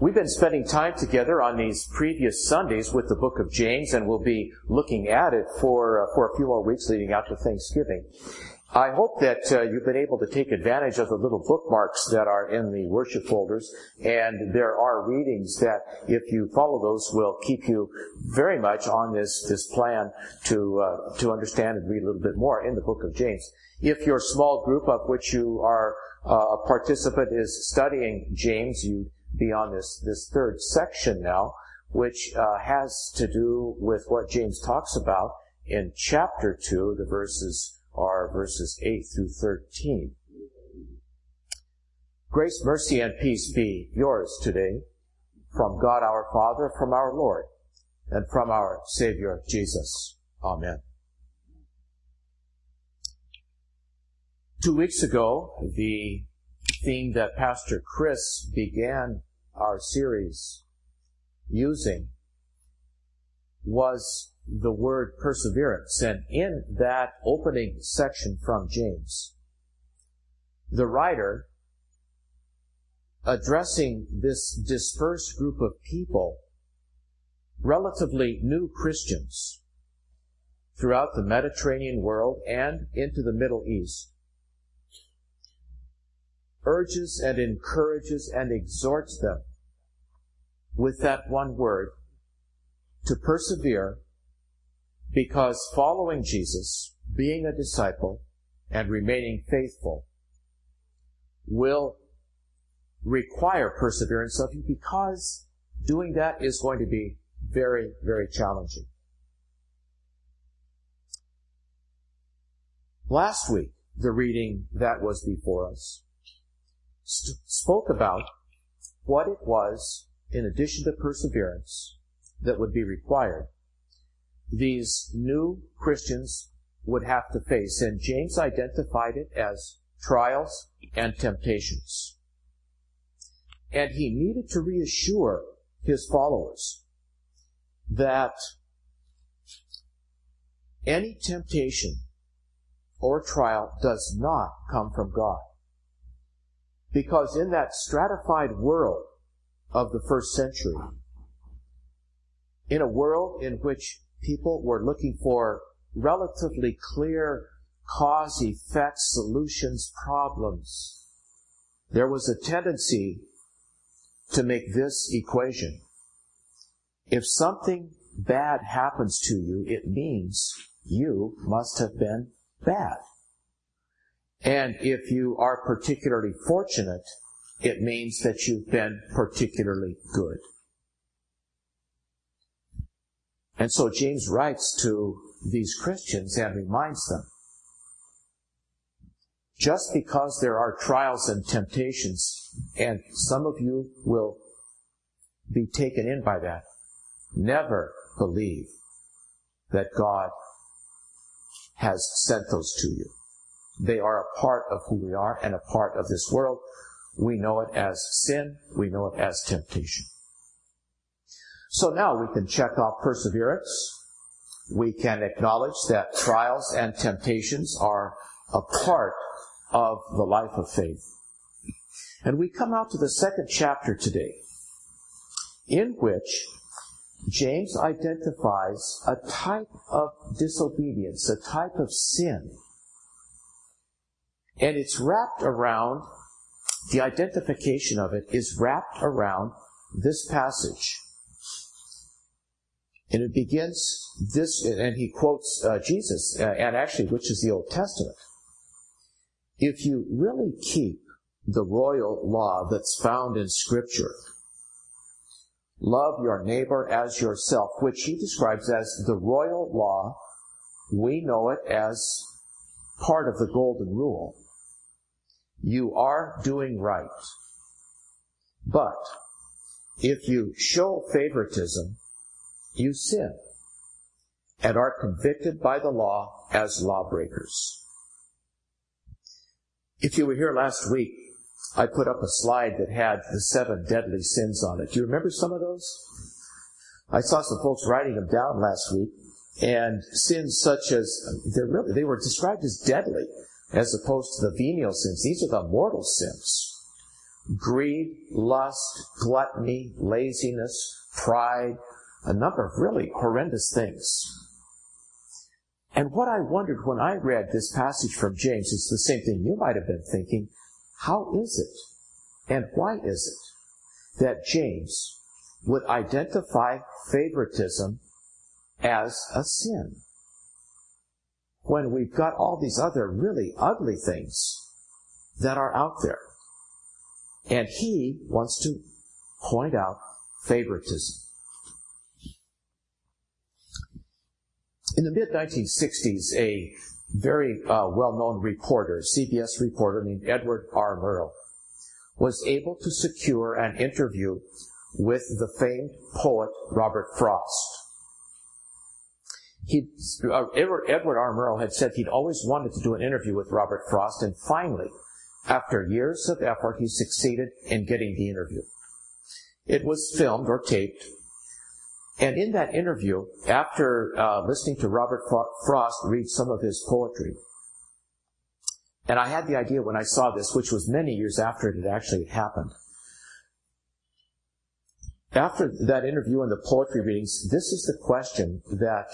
We've been spending time together on these previous Sundays with the book of James, and we'll be looking at it for, uh, for a few more weeks leading out to Thanksgiving. I hope that uh, you've been able to take advantage of the little bookmarks that are in the worship folders, and there are readings that, if you follow those, will keep you very much on this this plan to uh, to understand and read a little bit more in the book of James. If your small group of which you are uh, a participant is studying James, you be on this, this third section now, which uh, has to do with what James talks about in chapter 2. The verses are verses 8 through 13. Grace, mercy, and peace be yours today from God our Father, from our Lord, and from our Savior Jesus. Amen. Two weeks ago, the theme that Pastor Chris began our series using was the word perseverance. And in that opening section from James, the writer, addressing this dispersed group of people, relatively new Christians throughout the Mediterranean world and into the Middle East, urges and encourages and exhorts them with that one word to persevere because following Jesus, being a disciple, and remaining faithful will require perseverance of you because doing that is going to be very, very challenging. Last week, the reading that was before us spoke about what it was, in addition to perseverance, that would be required. These new Christians would have to face, and James identified it as trials and temptations. And he needed to reassure his followers that any temptation or trial does not come from God. Because in that stratified world of the first century, in a world in which people were looking for relatively clear cause effect solutions problems, there was a tendency to make this equation. If something bad happens to you, it means you must have been bad. And if you are particularly fortunate, it means that you've been particularly good. And so James writes to these Christians and reminds them, just because there are trials and temptations, and some of you will be taken in by that, never believe that God has sent those to you. They are a part of who we are and a part of this world. We know it as sin. We know it as temptation. So now we can check off perseverance. We can acknowledge that trials and temptations are a part of the life of faith. And we come out to the second chapter today, in which James identifies a type of disobedience, a type of sin and it's wrapped around, the identification of it is wrapped around this passage. And it begins this, and he quotes uh, Jesus, uh, and actually, which is the Old Testament. If you really keep the royal law that's found in Scripture, love your neighbor as yourself, which he describes as the royal law, we know it as part of the Golden Rule you are doing right. But if you show favoritism, you sin and are convicted by the law as lawbreakers. If you were here last week, I put up a slide that had the seven deadly sins on it. Do you remember some of those? I saw some folks writing them down last week, and sins such as they're really they were described as deadly as opposed to the venial sins. These are the mortal sins. greed, lust, gluttony, laziness, pride, a number of really horrendous things. And what I wondered when I read this passage from James is the same thing you might have been thinking. How is it, and why is it, that James would identify favoritism as a sin? When we've got all these other really ugly things that are out there. And he wants to point out favoritism. In the mid 1960s, a very uh, well known reporter, CBS reporter named Edward R. Murrow, was able to secure an interview with the famed poet Robert Frost. He, uh, Edward, R. Murrow had said he'd always wanted to do an interview with Robert Frost, and finally, after years of effort, he succeeded in getting the interview. It was filmed or taped and in that interview, after uh, listening to Robert Frost read some of his poetry, and I had the idea when I saw this, which was many years after it had actually happened. After that interview and the poetry readings, this is the question that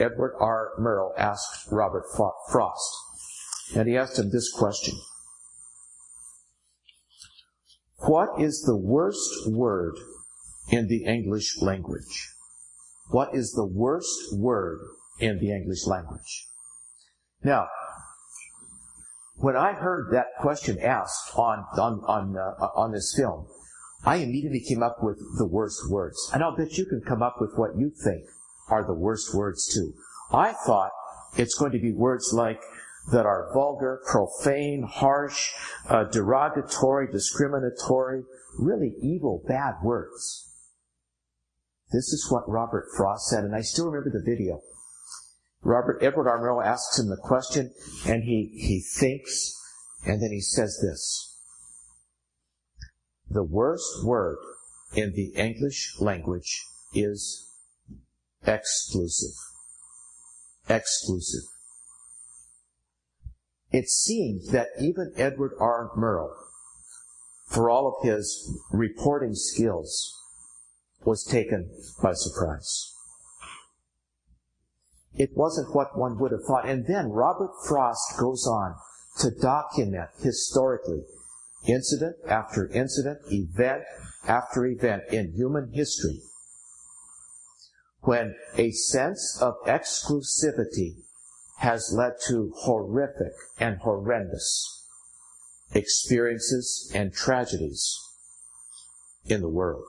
Edward R. Murrow asked Robert Frost. And he asked him this question. What is the worst word in the English language? What is the worst word in the English language? Now, when I heard that question asked on on on uh, on this film, I immediately came up with the worst words, and I'll bet you can come up with what you think are the worst words too. I thought it's going to be words like that are vulgar, profane, harsh, uh, derogatory, discriminatory, really evil, bad words. This is what Robert Frost said, and I still remember the video. Robert Edward. Murrow asks him the question, and he, he thinks, and then he says this. The worst word in the English language is exclusive. Exclusive. It seems that even Edward R. Murrow, for all of his reporting skills, was taken by surprise. It wasn't what one would have thought. And then Robert Frost goes on to document historically incident after incident, event after event in human history when a sense of exclusivity has led to horrific and horrendous experiences and tragedies in the world.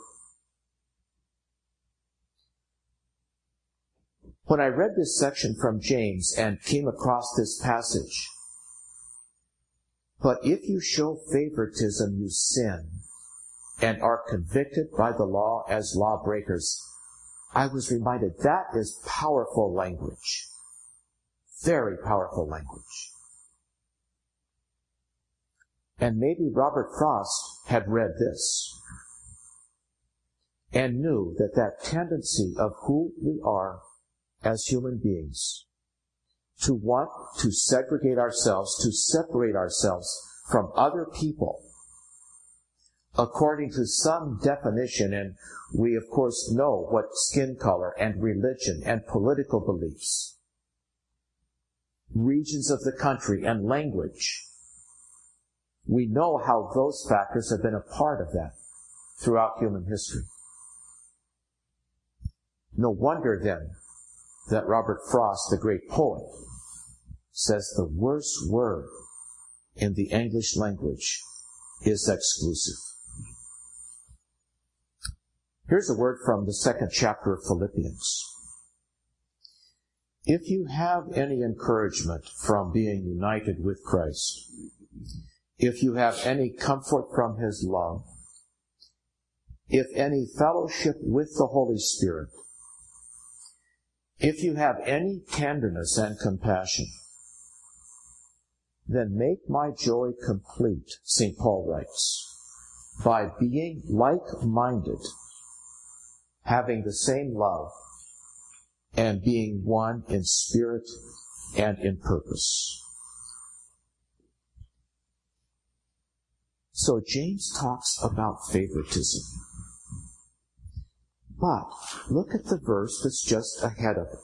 When I read this section from James and came across this passage, but if you show favoritism, you sin and are convicted by the law as lawbreakers. I was reminded that is powerful language. Very powerful language. And maybe Robert Frost had read this and knew that that tendency of who we are as human beings to want to segregate ourselves, to separate ourselves from other people according to some definition, and we of course know what skin color and religion and political beliefs, regions of the country and language. We know how those factors have been a part of that throughout human history. No wonder then that Robert Frost, the great poet, says the worst word in the English language is exclusive. Here's a word from the second chapter of Philippians. If you have any encouragement from being united with Christ, if you have any comfort from His love, if any fellowship with the Holy Spirit, if you have any tenderness and compassion, then make my joy complete, St. Paul writes, by being like-minded, having the same love, and being one in spirit and in purpose. So James talks about favoritism. But look at the verse that's just ahead of it.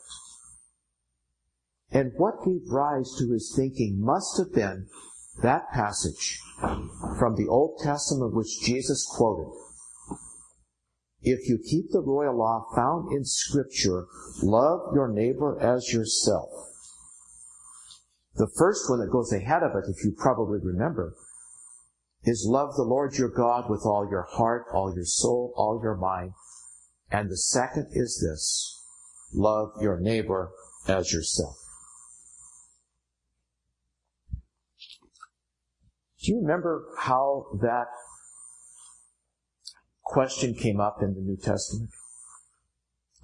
And what gave rise to his thinking must have been that passage from the Old Testament which Jesus quoted. If you keep the royal law found in Scripture, love your neighbor as yourself. The first one that goes ahead of it, if you probably remember, is love the Lord your God with all your heart, all your soul, all your mind. And the second is this, love your neighbor as yourself. Do you remember how that question came up in the New Testament?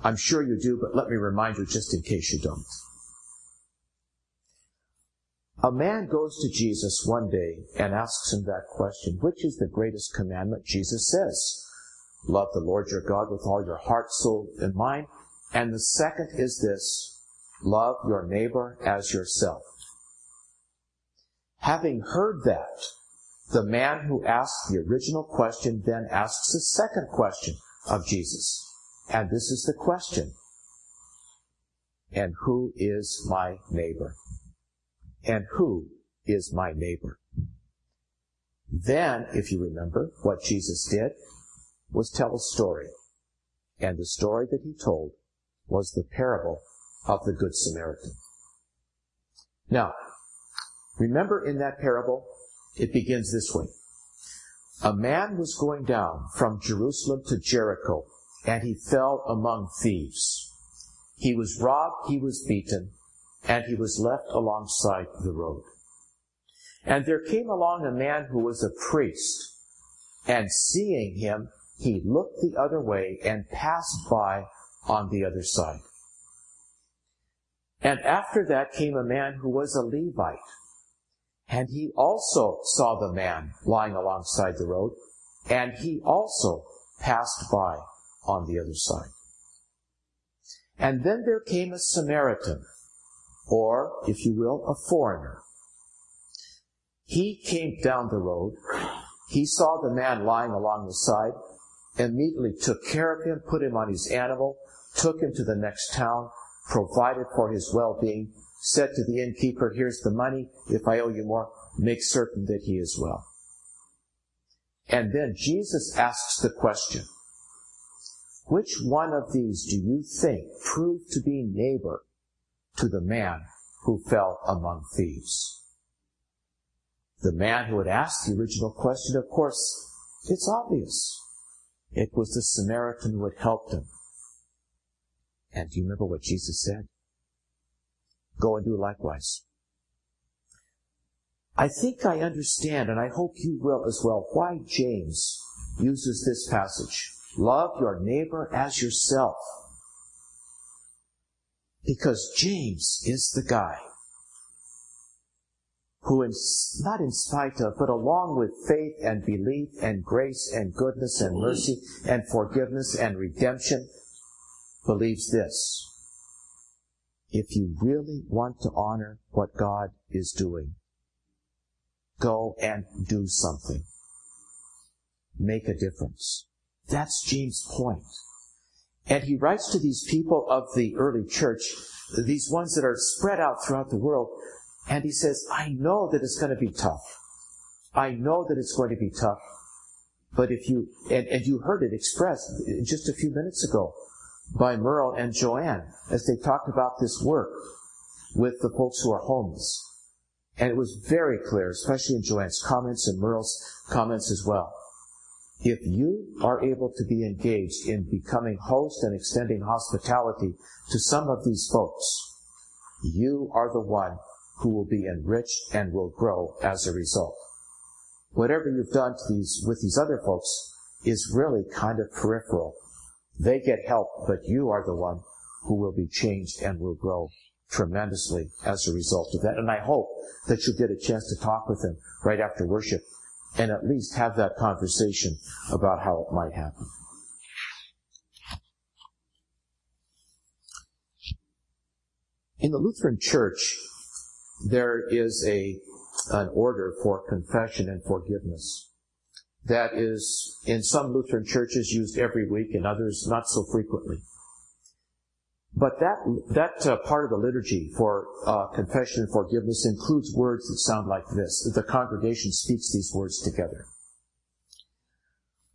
I'm sure you do, but let me remind you just in case you don't. A man goes to Jesus one day and asks him that question, which is the greatest commandment? Jesus says, love the Lord your God with all your heart, soul, and mind. And the second is this, love your neighbor as yourself. Having heard that, the man who asked the original question then asks a second question of Jesus. And this is the question. And who is my neighbor? And who is my neighbor? Then, if you remember, what Jesus did was tell a story. And the story that he told was the parable of the Good Samaritan. Now, Remember in that parable, it begins this way. A man was going down from Jerusalem to Jericho, and he fell among thieves. He was robbed, he was beaten, and he was left alongside the road. And there came along a man who was a priest, and seeing him, he looked the other way and passed by on the other side. And after that came a man who was a Levite, and he also saw the man lying alongside the road, and he also passed by on the other side. And then there came a Samaritan, or, if you will, a foreigner. He came down the road. He saw the man lying along the side, immediately took care of him, put him on his animal, took him to the next town, provided for his well-being, said to the innkeeper, here's the money. If I owe you more, make certain that he is well. And then Jesus asks the question, which one of these do you think proved to be neighbor to the man who fell among thieves? The man who had asked the original question, of course, it's obvious. It was the Samaritan who had helped him. And do you remember what Jesus said? Go and do likewise. I think I understand, and I hope you will as well, why James uses this passage. Love your neighbor as yourself. Because James is the guy who, in, not in spite of, but along with faith and belief and grace and goodness and mercy and forgiveness and redemption, believes this if you really want to honor what God is doing, go and do something. Make a difference. That's James' point. And he writes to these people of the early church, these ones that are spread out throughout the world, and he says, I know that it's going to be tough. I know that it's going to be tough. But if you, and, and you heard it expressed just a few minutes ago, by Merle and Joanne as they talked about this work with the folks who are homeless. And it was very clear, especially in Joanne's comments and Merle's comments as well. If you are able to be engaged in becoming host and extending hospitality to some of these folks, you are the one who will be enriched and will grow as a result. Whatever you've done these, with these other folks is really kind of peripheral they get help, but you are the one who will be changed and will grow tremendously as a result of that. And I hope that you'll get a chance to talk with them right after worship and at least have that conversation about how it might happen. In the Lutheran Church, there is a, an order for confession and forgiveness. That is in some Lutheran churches used every week and others not so frequently. But that, that uh, part of the liturgy for uh, confession and forgiveness includes words that sound like this. The congregation speaks these words together.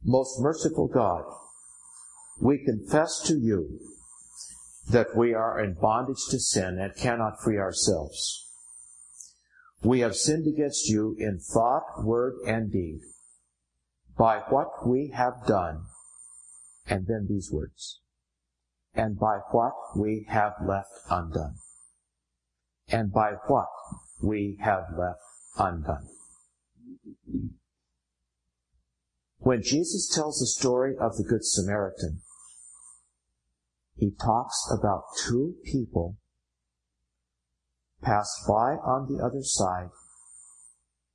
Most merciful God, we confess to you that we are in bondage to sin and cannot free ourselves. We have sinned against you in thought, word, and deed by what we have done, and then these words, and by what we have left undone, and by what we have left undone. When Jesus tells the story of the Good Samaritan, he talks about two people passed by on the other side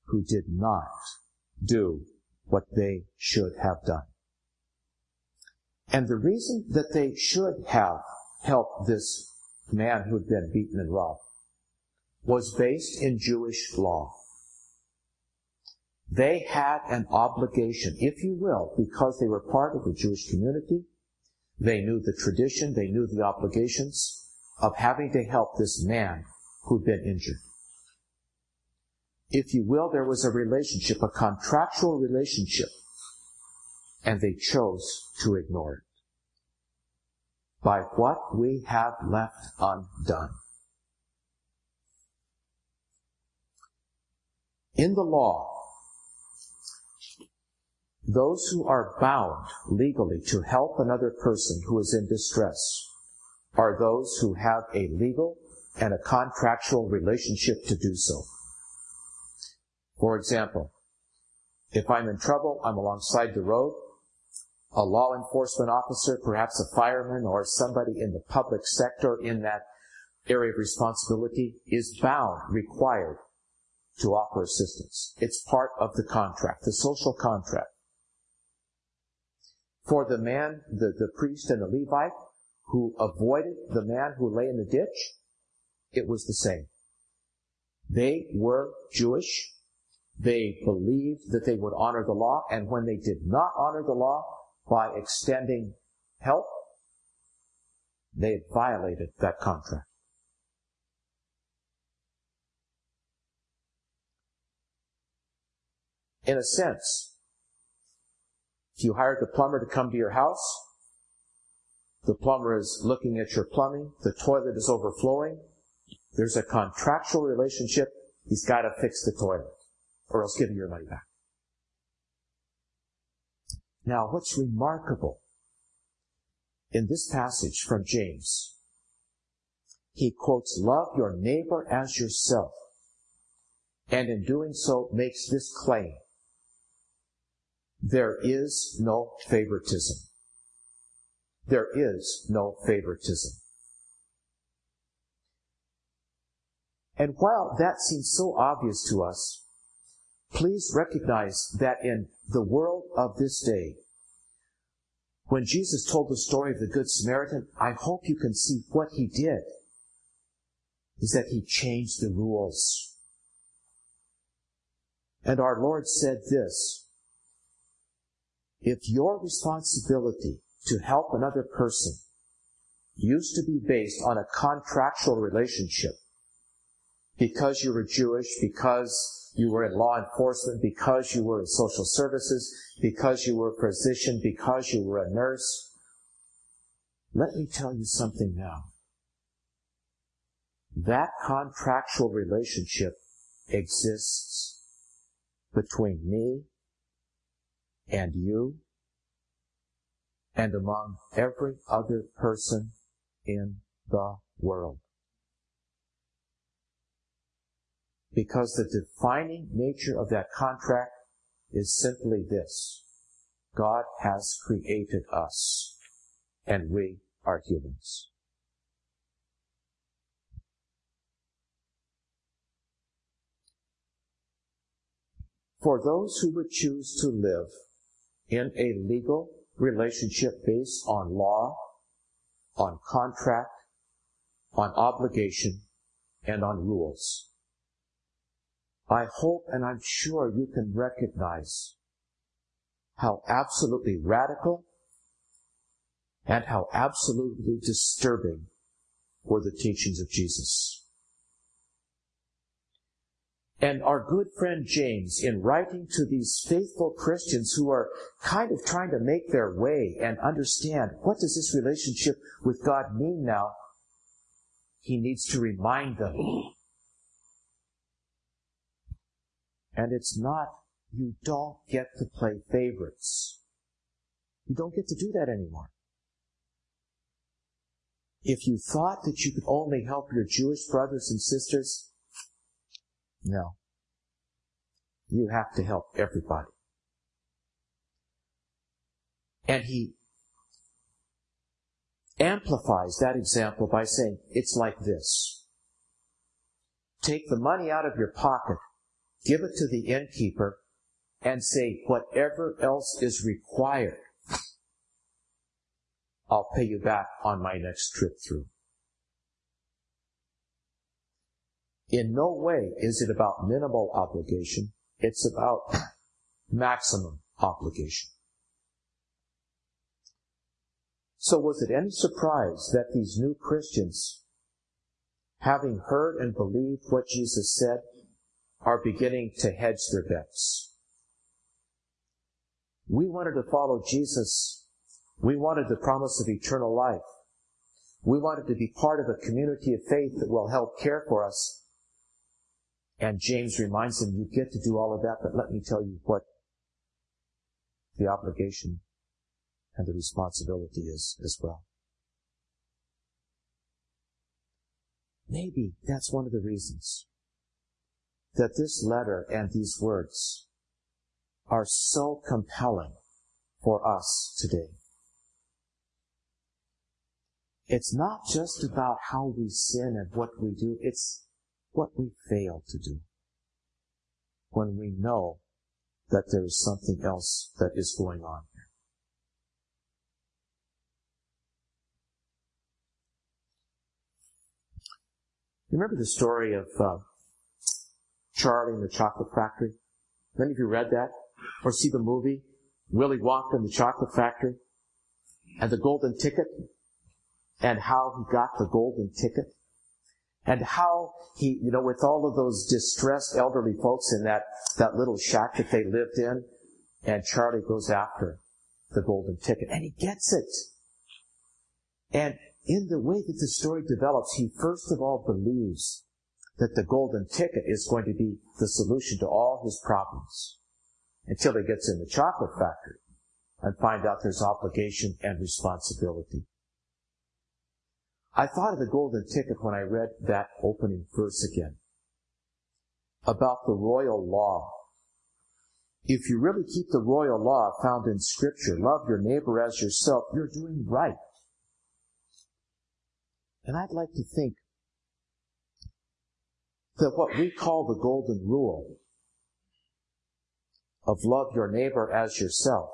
who did not do what they should have done. And the reason that they should have helped this man who'd been beaten and robbed was based in Jewish law. They had an obligation, if you will, because they were part of the Jewish community. They knew the tradition, they knew the obligations of having to help this man who'd been injured. If you will, there was a relationship, a contractual relationship, and they chose to ignore it. By what we have left undone. In the law, those who are bound legally to help another person who is in distress are those who have a legal and a contractual relationship to do so. For example, if I'm in trouble, I'm alongside the road, a law enforcement officer, perhaps a fireman or somebody in the public sector in that area of responsibility is bound, required to offer assistance. It's part of the contract, the social contract. For the man, the, the priest and the Levite who avoided the man who lay in the ditch, it was the same. They were Jewish. They believed that they would honor the law, and when they did not honor the law by extending help, they had violated that contract. In a sense, if you hired the plumber to come to your house, the plumber is looking at your plumbing, the toilet is overflowing, there's a contractual relationship. He's got to fix the toilet or else give you your money back. Now, what's remarkable in this passage from James, he quotes, love your neighbor as yourself. And in doing so makes this claim. There is no favoritism. There is no favoritism. And while that seems so obvious to us, please recognize that in the world of this day, when Jesus told the story of the Good Samaritan, I hope you can see what he did is that he changed the rules. And our Lord said this, if your responsibility to help another person used to be based on a contractual relationship, because you were Jewish, because you were in law enforcement, because you were in social services, because you were a physician, because you were a nurse. Let me tell you something now. That contractual relationship exists between me and you and among every other person in the world. Because the defining nature of that contract is simply this. God has created us, and we are humans. For those who would choose to live in a legal relationship based on law, on contract, on obligation, and on rules, I hope and I'm sure you can recognize how absolutely radical and how absolutely disturbing were the teachings of Jesus. And our good friend James, in writing to these faithful Christians who are kind of trying to make their way and understand what does this relationship with God mean now, he needs to remind them. And it's not, you don't get to play favorites. You don't get to do that anymore. If you thought that you could only help your Jewish brothers and sisters, no. You have to help everybody. And he amplifies that example by saying, it's like this. Take the money out of your pocket, give it to the innkeeper, and say, whatever else is required, I'll pay you back on my next trip through. In no way is it about minimal obligation. It's about maximum obligation. So was it any surprise that these new Christians, having heard and believed what Jesus said, are beginning to hedge their bets? We wanted to follow Jesus. We wanted the promise of eternal life. We wanted to be part of a community of faith that will help care for us and James reminds him, you get to do all of that, but let me tell you what the obligation and the responsibility is as well. Maybe that's one of the reasons that this letter and these words are so compelling for us today. It's not just about how we sin and what we do. It's what we fail to do when we know that there is something else that is going on. Remember the story of uh, Charlie and the Chocolate Factory? Many of you read that or see the movie Willy Wonka and the Chocolate Factory and the golden ticket and how he got the golden ticket and how he, you know, with all of those distressed elderly folks in that, that little shack that they lived in, and Charlie goes after the golden ticket, and he gets it. And in the way that the story develops, he first of all believes that the golden ticket is going to be the solution to all his problems until he gets in the chocolate factory and find out there's obligation and responsibility. I thought of the golden ticket when I read that opening verse again about the royal law. If you really keep the royal law found in scripture, love your neighbor as yourself, you're doing right. And I'd like to think that what we call the golden rule of love your neighbor as yourself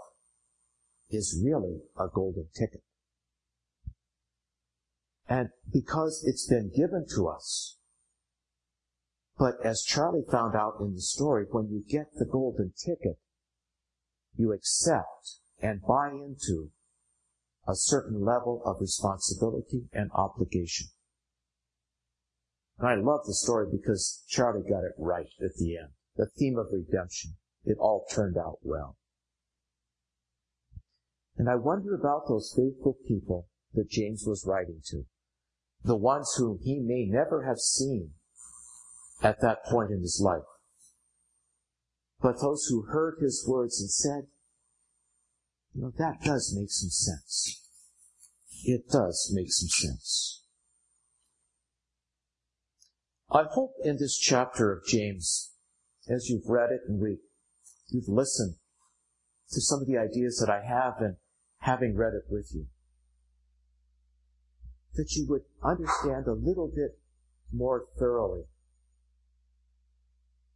is really a golden ticket. And because it's been given to us. But as Charlie found out in the story, when you get the golden ticket, you accept and buy into a certain level of responsibility and obligation. And I love the story because Charlie got it right at the end. The theme of redemption. It all turned out well. And I wonder about those faithful people that James was writing to the ones whom he may never have seen at that point in his life. But those who heard his words and said, you know, that does make some sense. It does make some sense. I hope in this chapter of James, as you've read it and read, you've listened to some of the ideas that I have and having read it with you that you would understand a little bit more thoroughly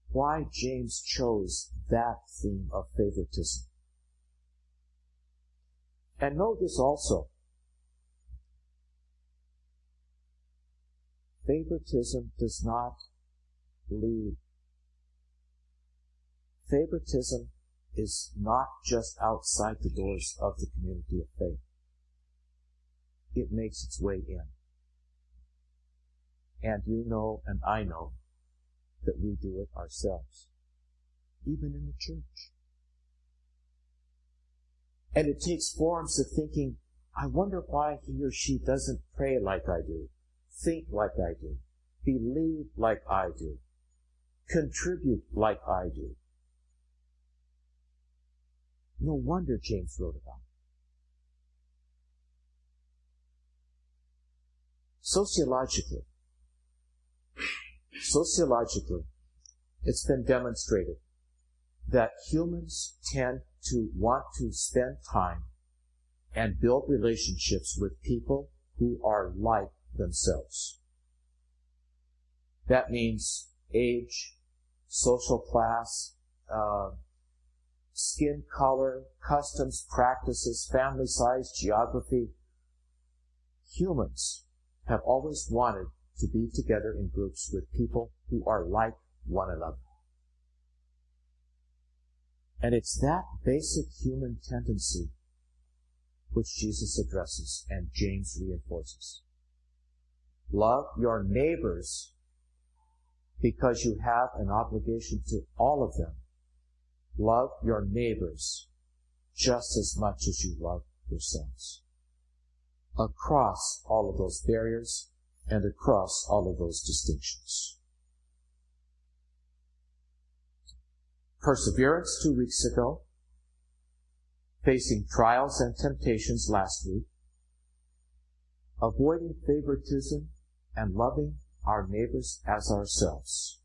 why James chose that theme of favoritism. And know this also. Favoritism does not lead. Favoritism is not just outside the doors of the community of faith. It makes its way in. And you know and I know that we do it ourselves, even in the church. And it takes forms of thinking, I wonder why he or she doesn't pray like I do, think like I do, believe like I do, contribute like I do. No wonder James wrote about it. Sociologically, sociologically, it's been demonstrated that humans tend to want to spend time and build relationships with people who are like themselves. That means age, social class, uh, skin color, customs, practices, family size, geography. Humans have always wanted to be together in groups with people who are like one another. And it's that basic human tendency which Jesus addresses and James reinforces. Love your neighbors because you have an obligation to all of them. Love your neighbors just as much as you love yourselves. Across all of those barriers and across all of those distinctions. Perseverance two weeks ago, facing trials and temptations last week, avoiding favoritism and loving our neighbors as ourselves.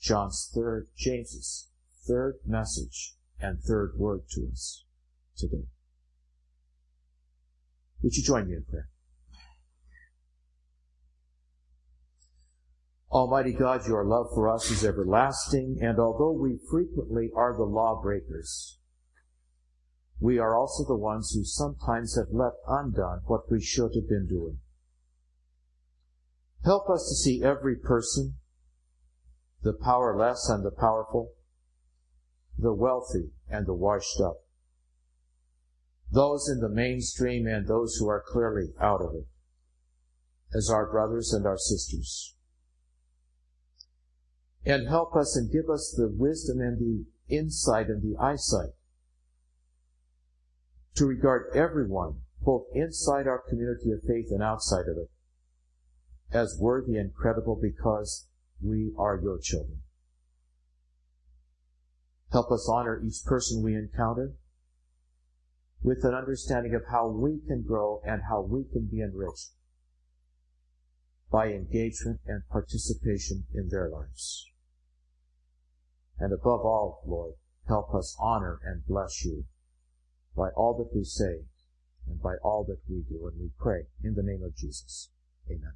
John's third, James's third message and third word to us today. Would you join me in prayer? Almighty God, your love for us is everlasting, and although we frequently are the lawbreakers, we are also the ones who sometimes have left undone what we should have been doing. Help us to see every person, the powerless and the powerful, the wealthy and the washed up, those in the mainstream and those who are clearly out of it, as our brothers and our sisters. And help us and give us the wisdom and the insight and the eyesight to regard everyone, both inside our community of faith and outside of it, as worthy and credible because we are your children. Help us honor each person we encounter with an understanding of how we can grow and how we can be enriched by engagement and participation in their lives. And above all, Lord, help us honor and bless you by all that we say and by all that we do. And we pray in the name of Jesus. Amen.